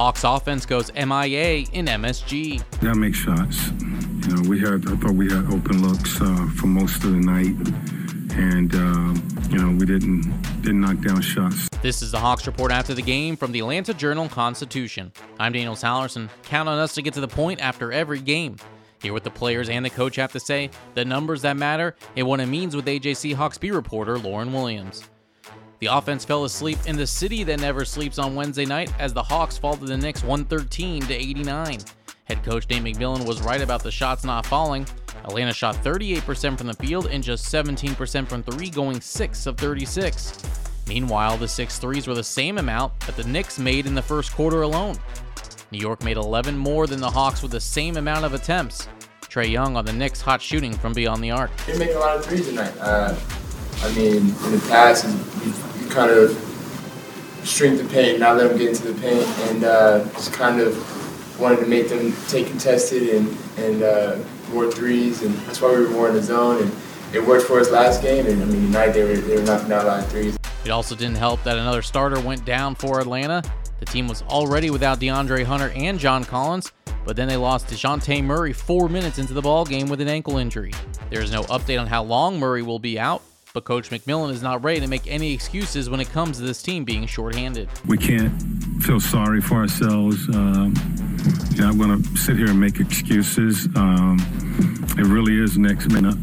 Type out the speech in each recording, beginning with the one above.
Hawks offense goes MIA in MSG. Gotta make shots. You know, we had, I thought we had open looks uh, for most of the night. And, uh, you know, we didn't, didn't knock down shots. This is the Hawks report after the game from the Atlanta Journal Constitution. I'm Daniel Sallerson. Count on us to get to the point after every game. Hear what the players and the coach have to say, the numbers that matter, and what it means with AJC Hawks B reporter Lauren Williams. The offense fell asleep in the city that never sleeps on Wednesday night as the Hawks fall to the Knicks 113 to 89. Head coach Nate McMillan was right about the shots not falling. Atlanta shot 38% from the field and just 17% from three, going 6 of 36. Meanwhile, the six threes were the same amount that the Knicks made in the first quarter alone. New York made 11 more than the Hawks with the same amount of attempts. Trae Young on the Knicks hot shooting from beyond the arc. You're making a lot of threes tonight. Uh, I mean, in the past, kind of shrink the paint, not let them get into the paint, and uh, just kind of wanted to make them take contested and, and uh, more threes, and that's why we were more in the zone. And it worked for us last game, and I mean, tonight they were, they were knocking out a lot of threes. It also didn't help that another starter went down for Atlanta. The team was already without DeAndre Hunter and John Collins, but then they lost DeJounte Murray four minutes into the ball game with an ankle injury. There is no update on how long Murray will be out, but Coach McMillan is not ready to make any excuses when it comes to this team being shorthanded. We can't feel sorry for ourselves. Um, you're not going to sit here and make excuses. Um, it really is next minute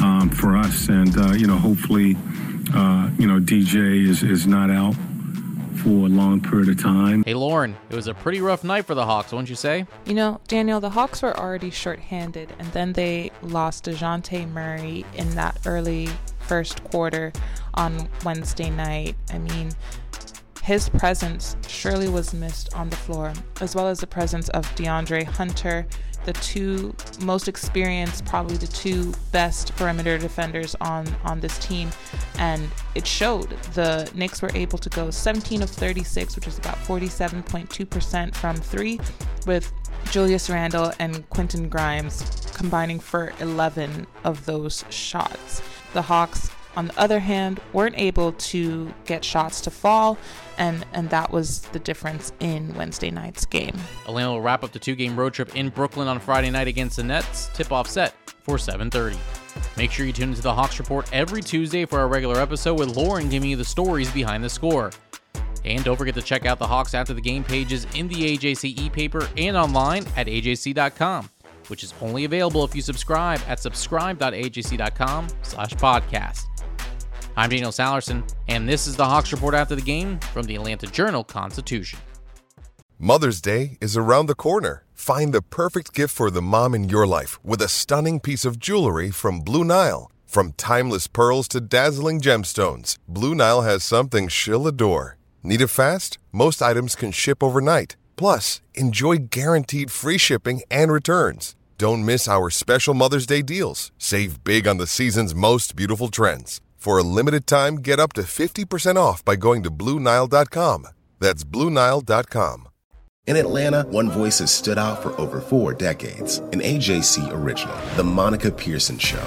um, for us, and uh, you know, hopefully, uh, you know, DJ is is not out for a long period of time. Hey, Lauren, it was a pretty rough night for the Hawks, wouldn't you say? You know, Daniel, the Hawks were already shorthanded, and then they lost DeJounte Murray in that early first quarter on Wednesday night. I mean, his presence surely was missed on the floor, as well as the presence of DeAndre Hunter, the two most experienced, probably the two best perimeter defenders on on this team, and it showed. The Knicks were able to go 17 of 36, which is about 47.2% from three, with Julius Randle and Quentin Grimes combining for 11 of those shots. The Hawks on the other hand, weren't able to get shots to fall, and, and that was the difference in Wednesday night's game. Atlanta will wrap up the two-game road trip in Brooklyn on Friday night against the Nets. Tip-off set for 7:30. Make sure you tune into the Hawks Report every Tuesday for our regular episode with Lauren giving you the stories behind the score. And don't forget to check out the Hawks after the game pages in the AJC e-paper and online at ajc.com, which is only available if you subscribe at subscribe.ajc.com slash podcast. I'm Daniel Sallerson, and this is the Hawks Report after the game from the Atlanta Journal Constitution. Mother's Day is around the corner. Find the perfect gift for the mom in your life with a stunning piece of jewelry from Blue Nile. From timeless pearls to dazzling gemstones, Blue Nile has something she'll adore. Need it fast? Most items can ship overnight. Plus, enjoy guaranteed free shipping and returns. Don't miss our special Mother's Day deals. Save big on the season's most beautiful trends. For a limited time, get up to 50% off by going to Bluenile.com. That's Bluenile.com. In Atlanta, one voice has stood out for over four decades. An AJC original, The Monica Pearson Show.